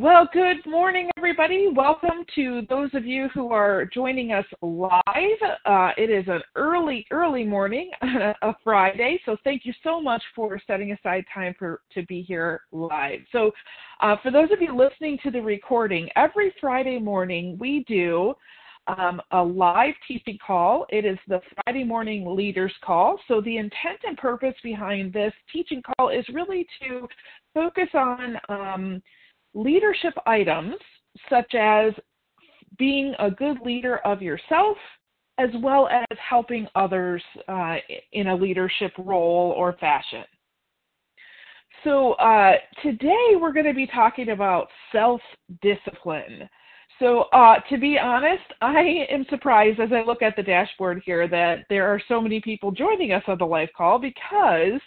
Well, good morning, everybody. Welcome to those of you who are joining us live. Uh, it is an early, early morning, a Friday, so thank you so much for setting aside time for to be here live. So, uh, for those of you listening to the recording, every Friday morning we do um, a live teaching call. It is the Friday morning leaders call. So, the intent and purpose behind this teaching call is really to focus on um, leadership items such as being a good leader of yourself as well as helping others uh, in a leadership role or fashion. So, uh, today we're going to be talking about self discipline. So, uh, to be honest, I am surprised as I look at the dashboard here that there are so many people joining us on the live call because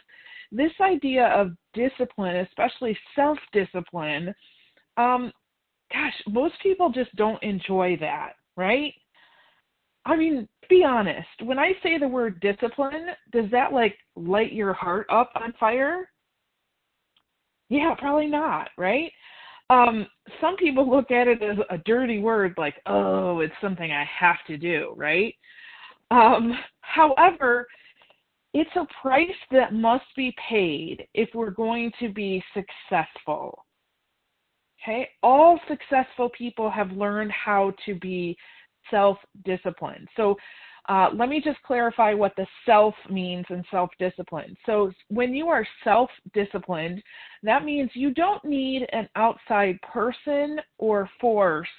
this idea of discipline, especially self discipline, um, gosh, most people just don't enjoy that, right? I mean, be honest. When I say the word discipline, does that like light your heart up on fire? Yeah, probably not, right? Um, some people look at it as a dirty word, like, oh, it's something I have to do, right? Um, however, it's a price that must be paid if we're going to be successful. Okay, all successful people have learned how to be self disciplined. So, uh, let me just clarify what the self means in self discipline. So, when you are self disciplined, that means you don't need an outside person or force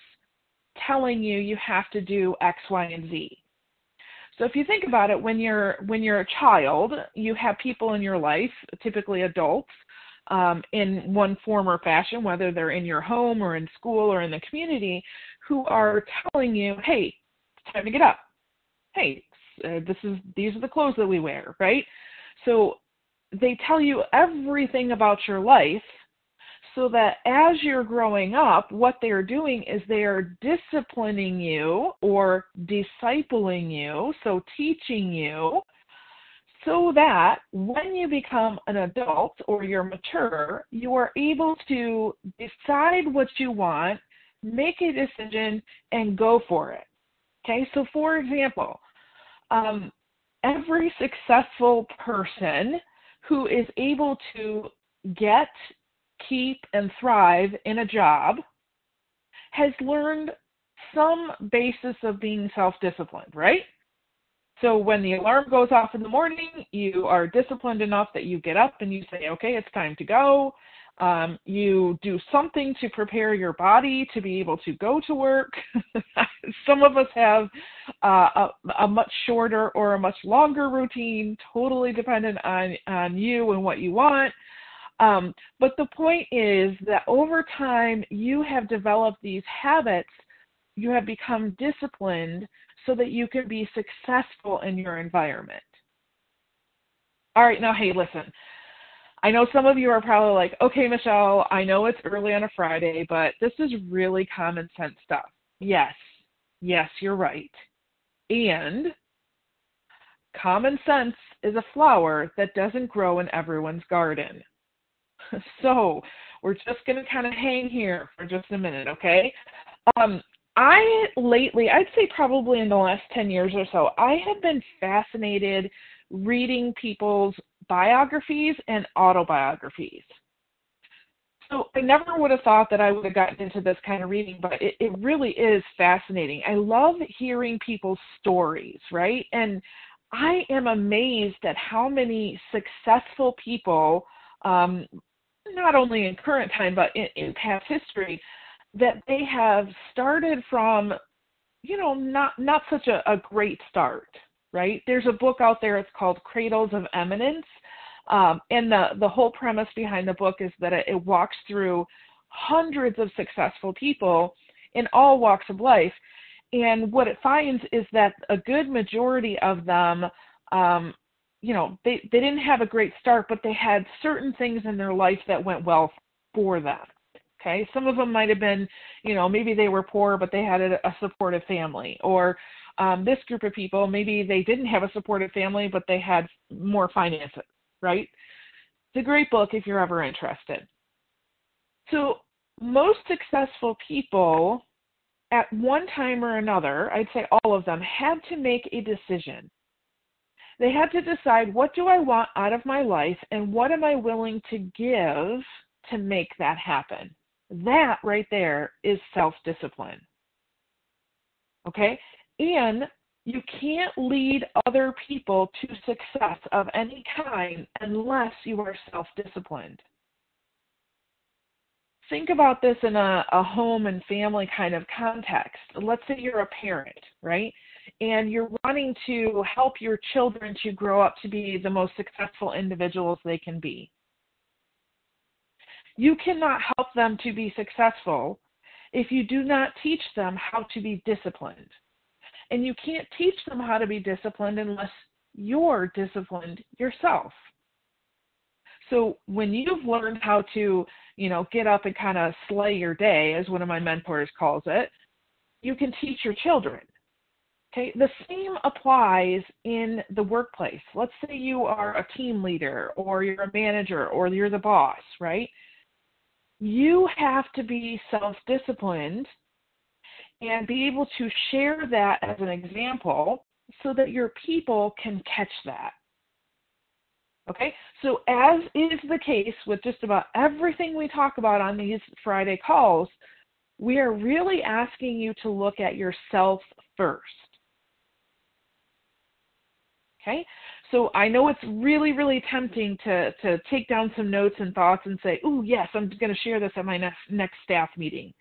telling you you have to do X, Y, and Z. So if you think about it, when you're when you're a child, you have people in your life, typically adults, um, in one form or fashion, whether they're in your home or in school or in the community, who are telling you, "Hey, it's time to get up. Hey, uh, this is these are the clothes that we wear, right?" So they tell you everything about your life so that as you're growing up, what they are doing is they are disciplining you or discipling you, so teaching you, so that when you become an adult or you're mature, you are able to decide what you want, make a decision, and go for it. Okay, so for example, um, every successful person who is able to get keep, and thrive in a job has learned some basis of being self disciplined, right? So when the alarm goes off in the morning, you are disciplined enough that you get up and you say, okay, it's time to go. Um, you do something to prepare your body to be able to go to work. Some of us have uh, a, a, much shorter or a much longer routine, totally dependent on, on you and what you want. Um, but the point is that over time, you have developed these habits, you have become disciplined so that you can be successful in your environment. All right, now, hey, listen. I know some of you are probably like, okay, Michelle, I know it's early on a Friday, but this is really common sense stuff. Yes, yes, you're right. And common sense is a flower that doesn't grow in everyone's garden. so we're just going to kind of hang here for just a minute, okay? Um, I lately, I'd say probably in the last 10 years or so, I have been fascinated reading people's biographies and autobiographies. So I never would have thought that I would have gotten into this kind of reading, but it, it really is fascinating. I love hearing people's stories, right? And I am amazed at how many successful people um, not only in current time but in, in past history that they have started from you know not not such a, a great start right? There's a book out there it's called cradles of eminence um, and the the whole premise behind the book is that it, it walks through hundreds of successful people in all walks of life and what it finds is that a good majority of them um, you know they they didn't have a great start but they had certain things in their life that went well for them okay some of them might have been you know maybe they were poor but they had a, a supportive family or um, this group of people maybe they didn't have a supportive family but they had more finances right it's a great book if you're ever interested so most successful people at one time or another, I'd say all of them, had to make a decision. They had to decide what do I want out of my life and what am I willing to give to make that happen. That right there is self discipline. Okay? And you can't lead other people to success of any kind unless you are self disciplined. Think about this in a, a home and family kind of context. Let's say you're a parent, right? And you're wanting to help your children to grow up to be the most successful individuals they can be. You cannot help them to be successful if you do not teach them how to be disciplined. And you can't teach them how to be disciplined unless you're disciplined yourself. So when you've learned how to, you know, get up and kind of slay your day, as one of my mentors calls it, you can teach your children. Okay, the same applies in the workplace. Let's say you are a team leader or you're a manager or you're the boss, right? You have to be self disciplined and be able to share that as an example so that your people can catch that. Okay, so as is the case with just about everything we talk about on these Friday calls, we are really asking you to look at yourself first. Okay, so I know it's really, really tempting to, to take down some notes and thoughts and say, oh, yes, I'm going to share this at my next, next staff meeting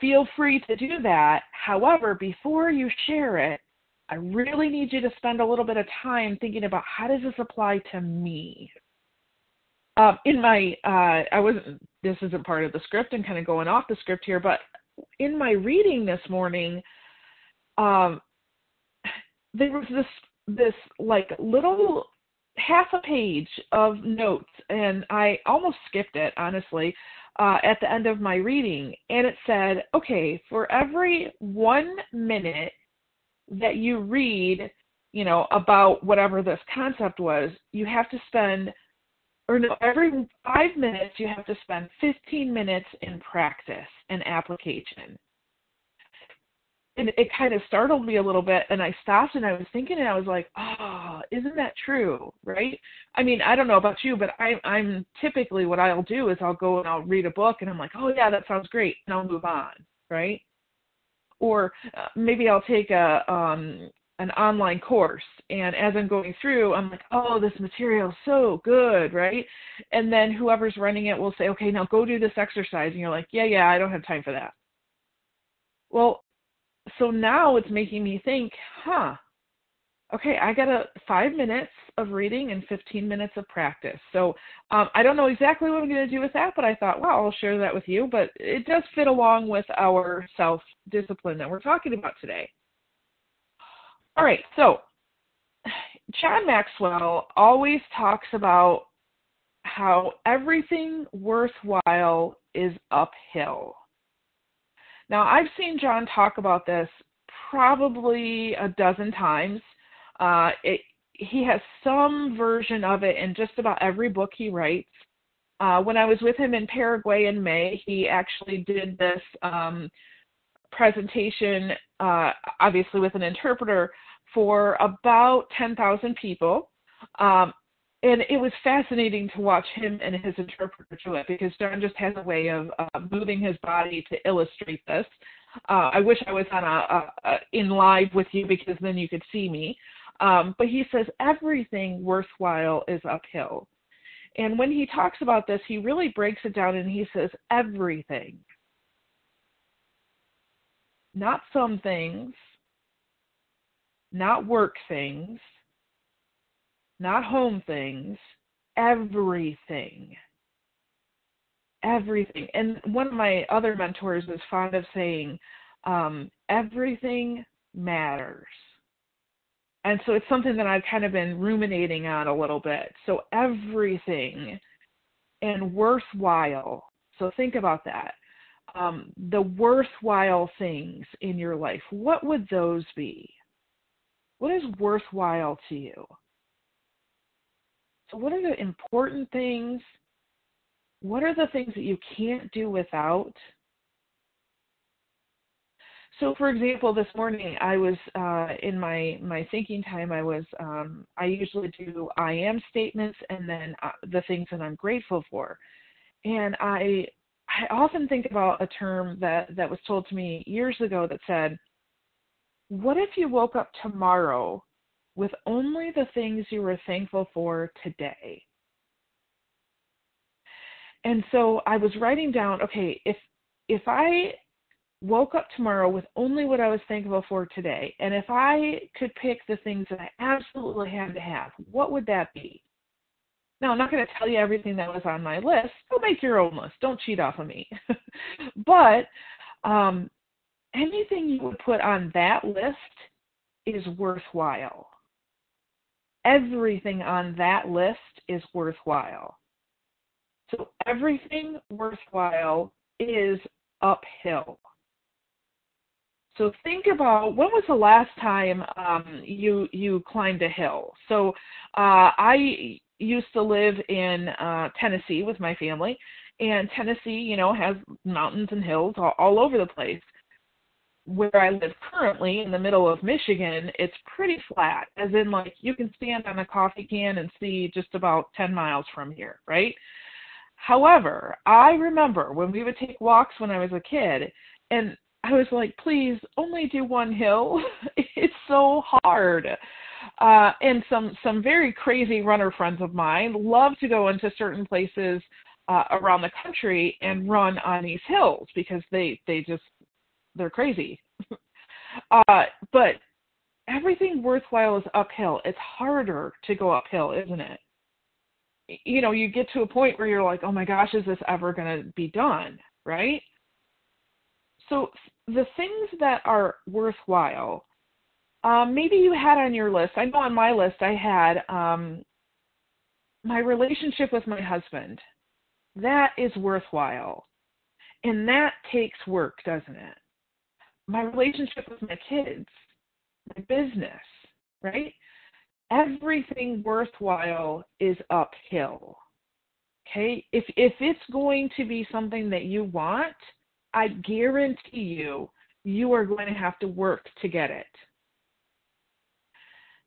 feel free to do that. However, before you share it, I really need you to spend a little bit of time thinking about how does this apply to me. Um, in my, uh, I wasn't. This isn't part of the script, and kind of going off the script here, but in my reading this morning, um, there was this this like little half a page of notes, and I almost skipped it honestly uh, at the end of my reading, and it said, okay, for every one minute that you read, you know, about whatever this concept was, you have to spend, or no, every five minutes you have to spend 15 minutes in practice and application and it kind of startled me a little bit and i stopped and i was thinking and i was like oh isn't that true? Right? I mean i don't know about you but i i'm typically what i'll do is i'll go and i'll read a book and i'm like oh yeah that sounds great and i'll move on right? Or uh, maybe i'll take a um an online course and as i'm going through i'm like oh this material is so good right? And then whoever's running it will say okay now go do this exercise and you're like yeah yeah i don't have time for that. Well so now it's making me think, huh, okay, I got a five minutes of reading and 15 minutes of practice. So um, I don't know exactly what I'm going to do with that, but I thought, well, I'll share that with you. But it does fit along with our self discipline that we're talking about today. All right, so John Maxwell always talks about how everything worthwhile is uphill. Now, I've seen John talk about this probably a dozen times. Uh, it, he has some version of it in just about every book he writes. Uh, when I was with him in Paraguay in May, he actually did this um, presentation, uh, obviously with an interpreter, for about 10,000 people. Um, and it was fascinating to watch him and his interpreter do it because John just has a way of uh, moving his body to illustrate this. Uh, I wish I was on a, a, a, in live with you because then you could see me. Um, but he says everything worthwhile is uphill. And when he talks about this, he really breaks it down and he says everything. Not some things, not work things, not home things, everything. Everything. And one of my other mentors is fond of saying, um, everything matters. And so it's something that I've kind of been ruminating on a little bit. So everything and worthwhile. So think about that. Um, the worthwhile things in your life, what would those be? What is worthwhile to you? So, what are the important things what are the things that you can't do without? So, for example, this morning I was uh, in my my thinking time. I was um, I usually do I am statements and then uh, the things that I'm grateful for, and I I often think about a term that that was told to me years ago that said, "What if you woke up tomorrow with only the things you were thankful for today?" And so I was writing down, okay, if if I woke up tomorrow with only what I was thankful for today, and if I could pick the things that I absolutely had to have, what would that be? Now, I'm not going to tell you everything that was on my list. Go make your own list. Don't cheat off of me. but um, anything you would put on that list is worthwhile. Everything on that list is worthwhile. So everything worthwhile is uphill. So think about when was the last time um, you you climbed a hill. So uh, I used to live in uh, Tennessee with my family, and Tennessee, you know, has mountains and hills all, all over the place. Where I live currently, in the middle of Michigan, it's pretty flat, as in like you can stand on a coffee can and see just about 10 miles from here, right? However, I remember when we would take walks when I was a kid, and I was like, please only do one hill. it's so hard. Uh, and some some very crazy runner friends of mine love to go into certain places uh, around the country and run on these hills because they they just they're crazy. uh, but everything worthwhile is uphill. It's harder to go uphill, isn't it? You know, you get to a point where you're like, oh my gosh, is this ever going to be done? Right? So the things that are worthwhile, um, maybe you had on your list. I know on my list I had um, my relationship with my husband. That is worthwhile. And that takes work, doesn't it? My relationship with my kids, my business, right? Everything worthwhile is uphill. Okay? If if it's going to be something that you want, I guarantee you, you are going to have to work to get it.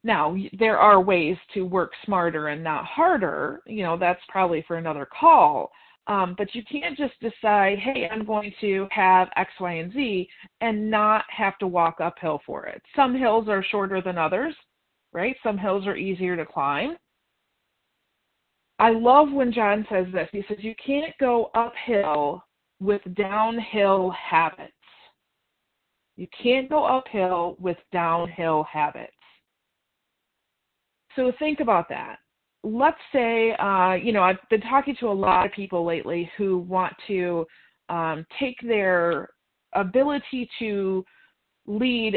Now, there are ways to work smarter and not harder. You know, that's probably for another call. Um, but you can't just decide, hey, I'm going to have X, Y, and Z and not have to walk uphill for it. Some hills are shorter than others, right? Some hills are easier to climb. I love when John says this. He says, you can't go uphill with downhill habits. You can't go uphill with downhill habits. So think about that. Let's say, uh, you know, I've been talking to a lot of people lately who want to um, take their ability to lead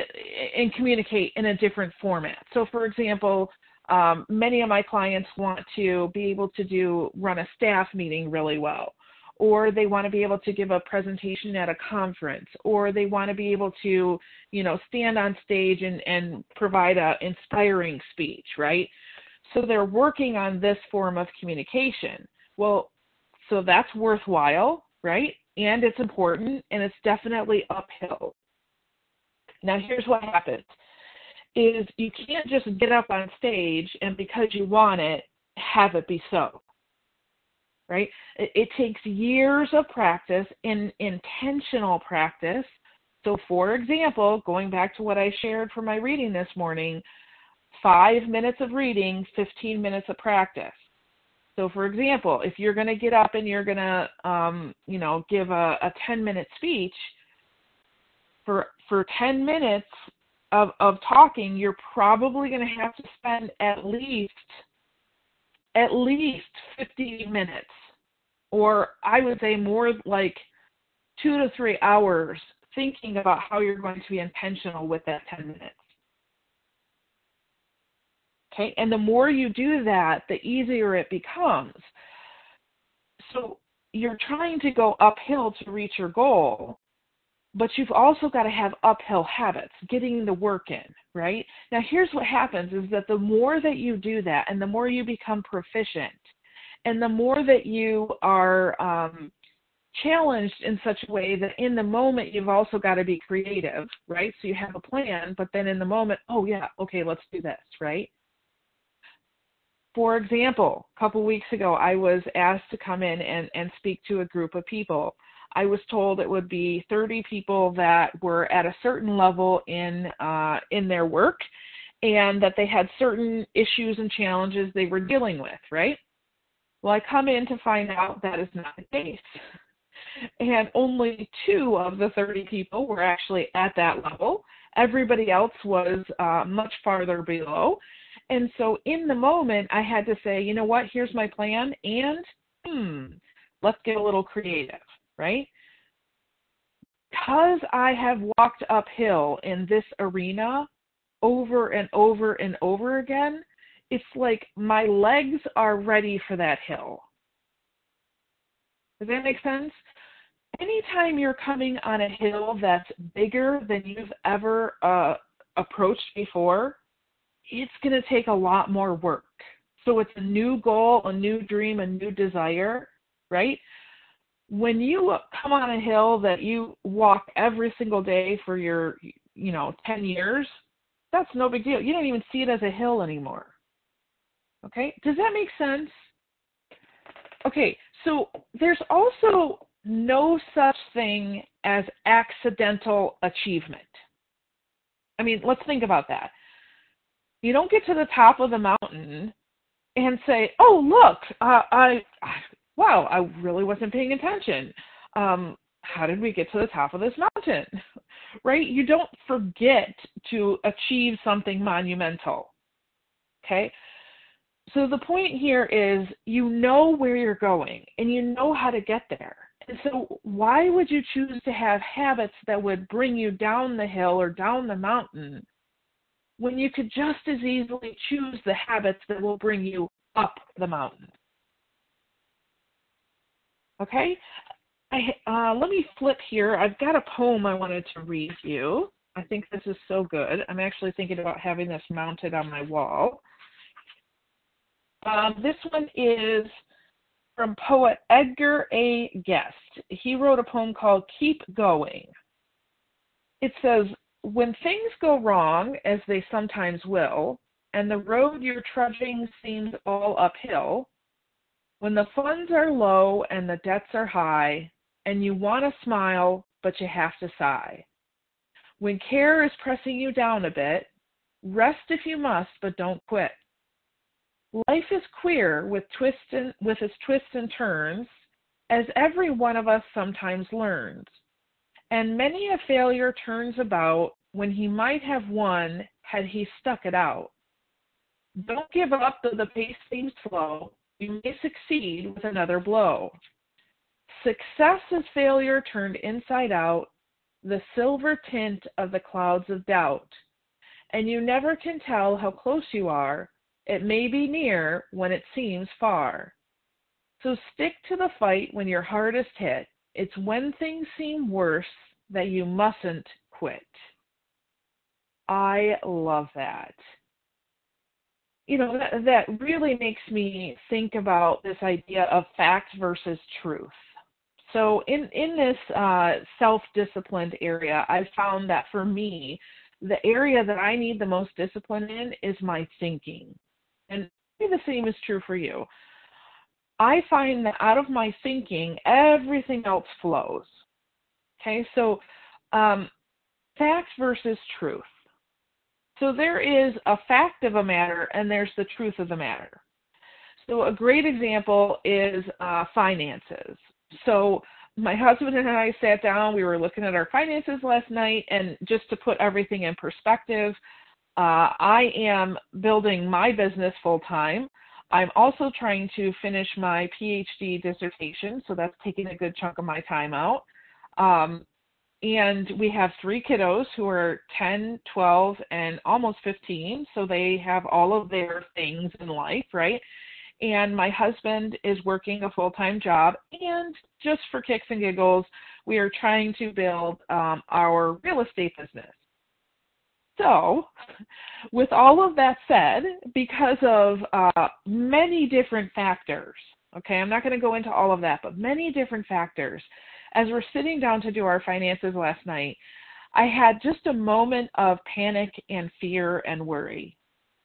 and communicate in a different format. So, for example, um, many of my clients want to be able to do run a staff meeting really well or they want to be able to give a presentation at a conference or they want to be able to you know stand on stage and and provide a inspiring speech right so they're working on this form of communication well so that's worthwhile right and it's important and it's definitely uphill now here's what happens is you can't just get up on stage and because you want it have it be so right? It, it takes years of practice in intentional practice. So, for example, going back to what I shared for my reading this morning, five minutes of reading, 15 minutes of practice. So, for example, if you're going to get up and you're going to, um, you know, give a, a 10 minute speech, for for 10 minutes of of talking, you're probably going to have to spend at least at least 50 minutes, or I would say more like two to three hours thinking about how you're going to be intentional with that 10 minutes. Okay, and the more you do that, the easier it becomes. So you're trying to go uphill to reach your goal, but you've also got to have uphill habits, getting the work in, right? Now, here's what happens is that the more that you do that and the more you become proficient, And the more that you are um, challenged in such a way that in the moment you've also got to be creative, right? So you have a plan, but then in the moment, oh yeah, okay, let's do this, right? For example, a couple weeks ago, I was asked to come in and, and speak to a group of people. I was told it would be 30 people that were at a certain level in uh, in their work, and that they had certain issues and challenges they were dealing with. Right. Well, I come in to find out that is not the case and only two of the 30 people were actually at that level. Everybody else was uh, much farther below. And so in the moment, I had to say, you know what, here's my plan, and hmm, let's get a little creative, right? Because I have walked uphill in this arena over and over and over again, it's like my legs are ready for that hill. Does that make sense? anytime you're coming on a hill that's bigger than you've ever uh, approached before, it's going to take a lot more work. So it's a new goal, a new dream, a new desire, right? When you come on a hill that you walk every single day for your, you know, 10 years, that's no big deal. You don't even see it as a hill anymore. Okay? Does that make sense? Okay, so there's also no such thing as accidental achievement. I mean, let's think about that. You don't get to the top of the mountain and say, "Oh, look, uh, I, I, wow, I really wasn't paying attention. Um, how did we get to the top of this mountain?" right? You don't forget to achieve something monumental. Okay? So the point here is you know where you're going and you know how to get there. And so, why would you choose to have habits that would bring you down the hill or down the mountain when you could just as easily choose the habits that will bring you up the mountain? Okay? I, uh, let me flip here. I've got a poem I wanted to read you. I think this is so good. I'm actually thinking about having this mounted on my wall. Um, this one is from poet Edgar A. Guest. He wrote a poem called Keep Going. It says, When things go wrong, as they sometimes will, and the road you're trudging seems all uphill, when the funds are low and the debts are high, and you want to smile, but you have to sigh. When care is pressing you down a bit, rest if you must, but don't quit. Life is queer with twists and with its twists and turns, as every one of us sometimes learns. And many a failure turns about when he might have won had he stuck it out. Don't give up though the pace seems slow. You may succeed with another blow. Success is failure turned inside out, the silver tint of the clouds of doubt. And you never can tell how close you are it may be near when it seems far. So stick to the fight when you're hardest hit. It's when things seem worse that you mustn't quit. I love that. You know, that, that really makes me think about this idea of fact versus truth. So, in, in this uh, self disciplined area, I've found that for me, the area that I need the most discipline in is my thinking. And maybe the same is true for you. I find that out of my thinking, everything else flows. Okay, so um, fact versus truth. So there is a fact of a matter and there's the truth of the matter. So a great example is uh, finances. So my husband and I sat down, we were looking at our finances last night, and just to put everything in perspective, uh, I am building my business full time. I'm also trying to finish my PhD dissertation, so that's taking a good chunk of my time out. Um, and we have three kiddos who are 10, 12, and almost 15, so they have all of their things in life, right? And my husband is working a full time job, and just for kicks and giggles, we are trying to build um, our real estate business. So, with all of that said, because of uh, many different factors, Okay, I'm not going to go into all of that, but many different factors. As we're sitting down to do our finances last night, I had just a moment of panic and fear and worry.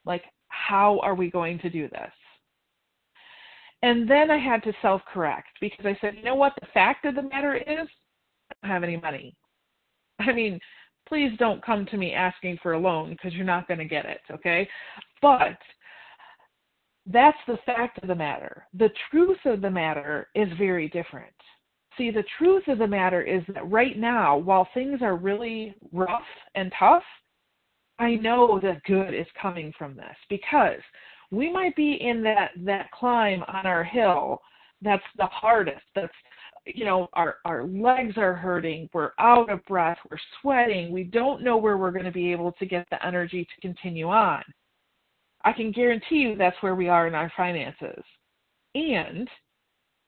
Like, how are we going to do this? And then I had to self correct because I said, you know what? The fact of the matter is, I don't have any money. I mean, please don't come to me asking for a loan because you're not going to get it, okay? But that's the fact of the matter. The truth of the matter is very different. See, the truth of the matter is that right now, while things are really rough and tough, I know that good is coming from this because we might be in that that climb on our hill that's the hardest. That's you know, our our legs are hurting, we're out of breath, we're sweating, we don't know where we're going to be able to get the energy to continue on. I can guarantee you that's where we are in our finances. And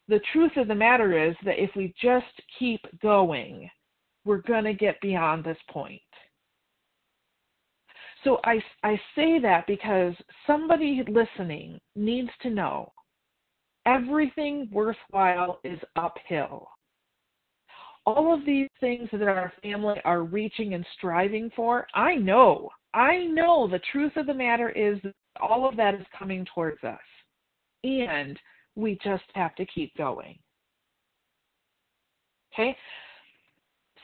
the truth of the matter is that if we just keep going, we're going to get beyond this point. So I, I say that because somebody listening needs to know everything worthwhile is uphill. All of these things that our family are reaching and striving for, I know, I know the truth of the matter is that all of that is coming towards us. And we just have to keep going. Okay?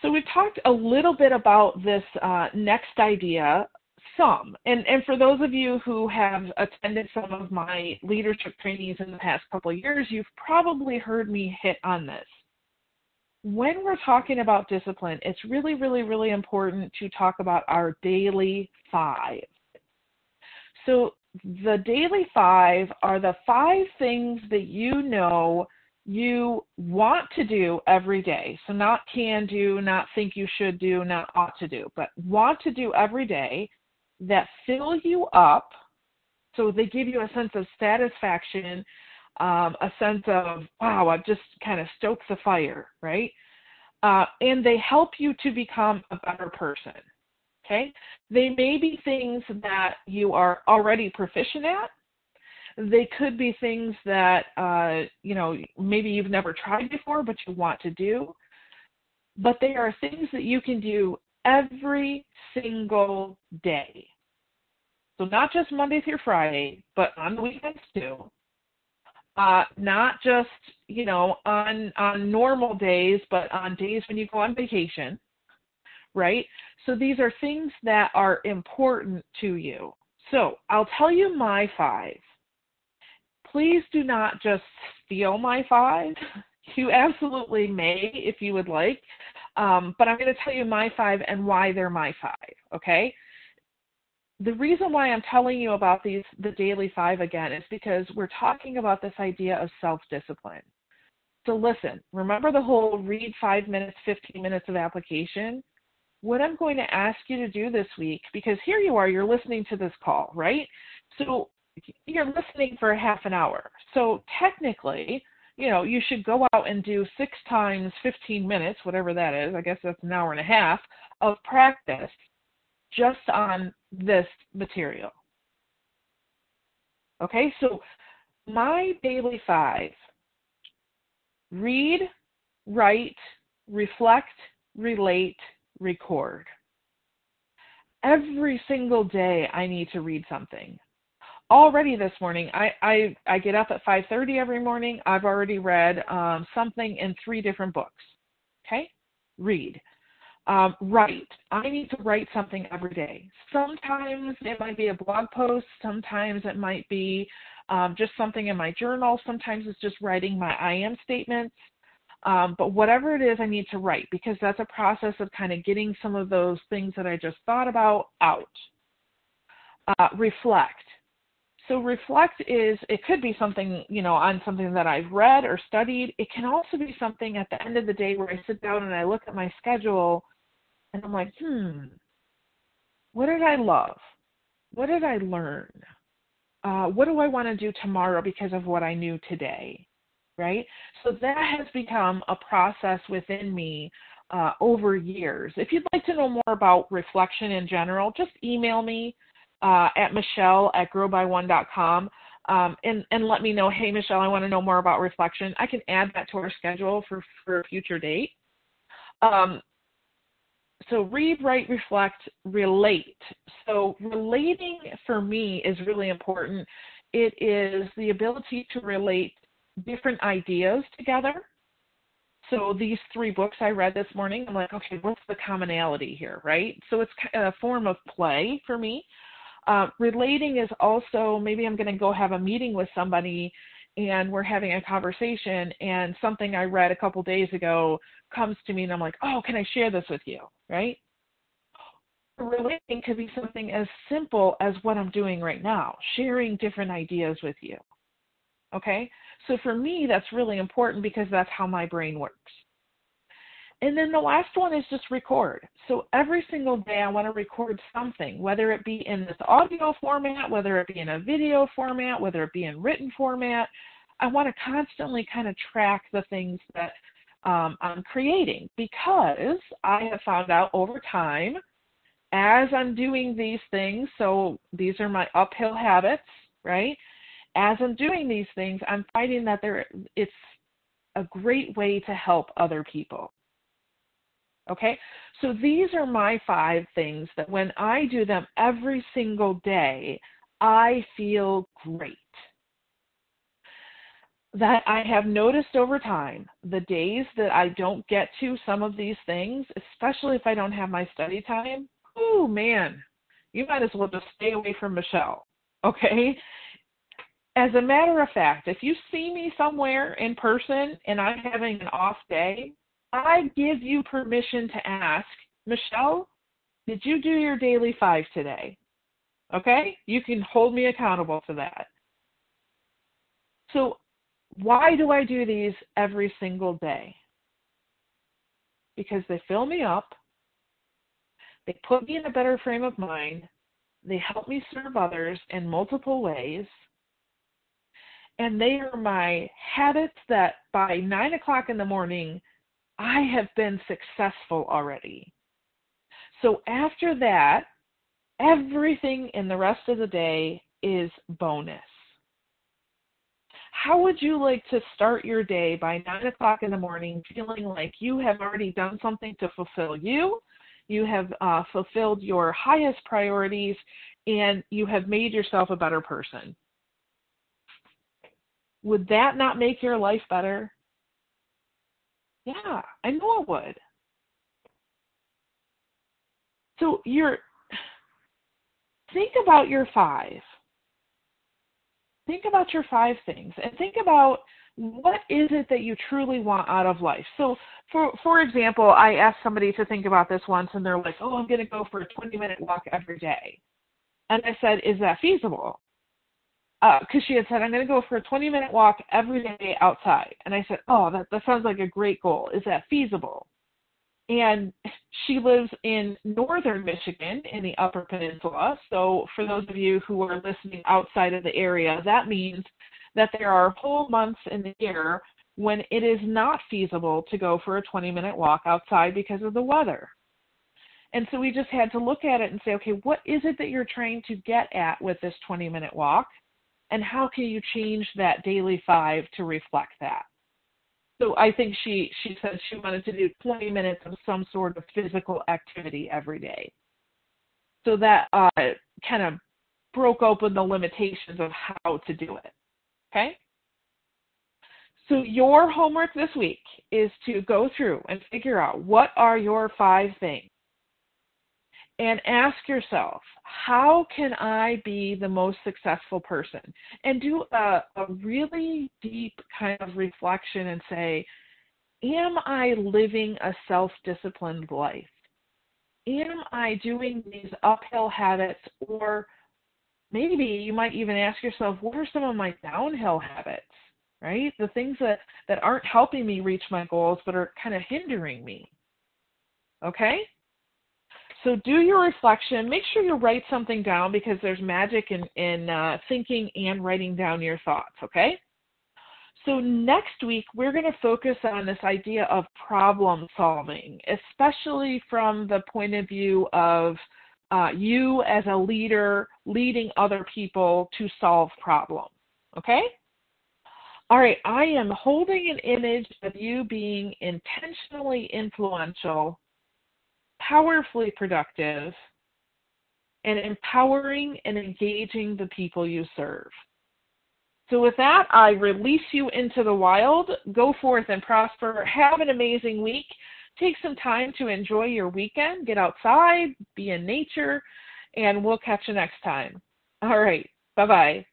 So we've talked a little bit about this uh, next idea, some. And, and for those of you who have attended some of my leadership trainings in the past couple of years, you've probably heard me hit on this. When we're talking about discipline, it's really, really, really important to talk about our daily five. So the daily five are the five things that you know you want to do every day. So, not can do, not think you should do, not ought to do, but want to do every day that fill you up. So, they give you a sense of satisfaction, um, a sense of, wow, I've just kind of stoked the fire, right? Uh, and they help you to become a better person. Okay? They may be things that you are already proficient at. They could be things that uh, you know maybe you've never tried before, but you want to do. But they are things that you can do every single day. So not just Monday through Friday, but on the weekends too. Uh, not just you know on on normal days, but on days when you go on vacation, right? So these are things that are important to you. So I'll tell you my five. Please do not just steal my five. You absolutely may if you would like, um, but I'm going to tell you my five and why they're my five. Okay. The reason why I'm telling you about these, the daily five again, is because we're talking about this idea of self discipline. So listen, remember the whole read five minutes, 15 minutes of application? what I'm going to ask you to do this week, because here you are, you're listening to this call, right? So you're listening for half an hour. So technically, you know, you should go out and do six times 15 minutes, whatever that is. I guess that's an hour and a half of practice just on this material. Okay, so my daily five read, write, reflect, relate, record. Every single day I need to read something. Already this morning, I, I, I get up at 5.30 every morning. I've already read um, something in three different books. Okay? Read. Um, write. I need to write something every day. Sometimes it might be a blog post. Sometimes it might be um, just something in my journal. Sometimes it's just writing my I am statements. Um, but whatever it is, I need to write because that's a process of kind of getting some of those things that I just thought about out. Uh, reflect. So reflect is it could be something you know on something that I've read or studied. It can also be something at the end of the day where I sit down and I look at my schedule and I'm like, hmm, what did I love? What did I learn? Uh, what do I want to do tomorrow because of what I knew today? right? So that has become a process within me uh, over years. If you'd like to know more about reflection in general, just email me uh, at michelle at growby1.com. um, and and let me know, hey Michelle, I want to know more about reflection. I can add that to our schedule for for a future date. Um, so read, write, reflect, relate. So relating for me is really important. It is the ability to relate different ideas together. So these three books I read this morning, I'm like, okay, what's the commonality here, right? So it's a form of play for me. Uh, relating is also maybe I'm going to go have a meeting with somebody and we're having a conversation and something I read a couple days ago comes to me and I'm like, oh, can I share this with you, right? Relating could be something as simple as what I'm doing right now, sharing different ideas with you. Okay? So for me, that's really important because that's how my brain works. And then the last one is just record. So every single day I want to record something, whether it be in this audio format, whether it be in a video format, whether it be in written format. I want to constantly kind of track the things that um, I'm creating because I have found out over time as I'm doing these things, so these are my uphill habits, right? As I'm doing these things, I'm finding that there it's a great way to help other people. Okay, so these are my five things that when I do them every single day, I feel great. That I have noticed over time, the days that I don't get to some of these things, especially if I don't have my study time, oh man, you might as well just stay away from Michelle. Okay? As a matter of fact, if you see me somewhere in person and I'm having an off day, I give you permission to ask, Michelle, did you do your daily five today? Okay? You can hold me accountable for that. So, why do I do these every single day? Because they fill me up, they put me in a better frame of mind, they help me serve others in multiple ways, and they are my habits that by nine o'clock in the morning, I have been successful already. So after that, everything in the rest of the day is bonus. How would you like to start your day by 9 o'clock in the morning feeling like you have already done something to fulfill you? You have uh, fulfilled your highest priorities and you have made yourself a better person. Would that not make your life better? Yeah, I know it would. So you're think about your five. Think about your five things and think about what is it that you truly want out of life. So for for example, I asked somebody to think about this once and they're like, "Oh, I'm going to go for a 20 minute walk every day." And I said, "Is that feasible?" Because uh, she had said, I'm going to go for a 20 minute walk every day outside. And I said, Oh, that, that sounds like a great goal. Is that feasible? And she lives in northern Michigan in the Upper Peninsula. So, for those of you who are listening outside of the area, that means that there are whole months in the year when it is not feasible to go for a 20 minute walk outside because of the weather. And so we just had to look at it and say, okay, what is it that you're trying to get at with this 20 minute walk? And how can you change that daily five to reflect that? So I think she she said she wanted to do 20 minutes of some sort of physical activity every day. So that uh, kind of broke open the limitations of how to do it. Okay? So your homework this week is to go through and figure out what are your five things and ask yourself, how can I be the most successful person? And do a, a really deep kind of reflection and say, am I living a self disciplined life? Am I doing these uphill habits? Or maybe you might even ask yourself, what are some of my downhill habits? Right? The things that, that aren't helping me reach my goals, but are kind of hindering me. Okay? So do your reflection. Make sure you write something down because there's magic in, in uh, thinking and writing down your thoughts, okay? So next week, we're going to focus on this idea of problem solving, especially from the point of view of uh, you as a leader leading other people to solve problems. Okay? All right, I am holding an image of you being intentionally influential, powerfully productive, and empowering and engaging the people you serve. So, with that, I release you into the wild. Go forth and prosper. Have an amazing week. Take some time to enjoy your weekend. Get outside, be in nature, and we'll catch you next time. All right. Bye bye.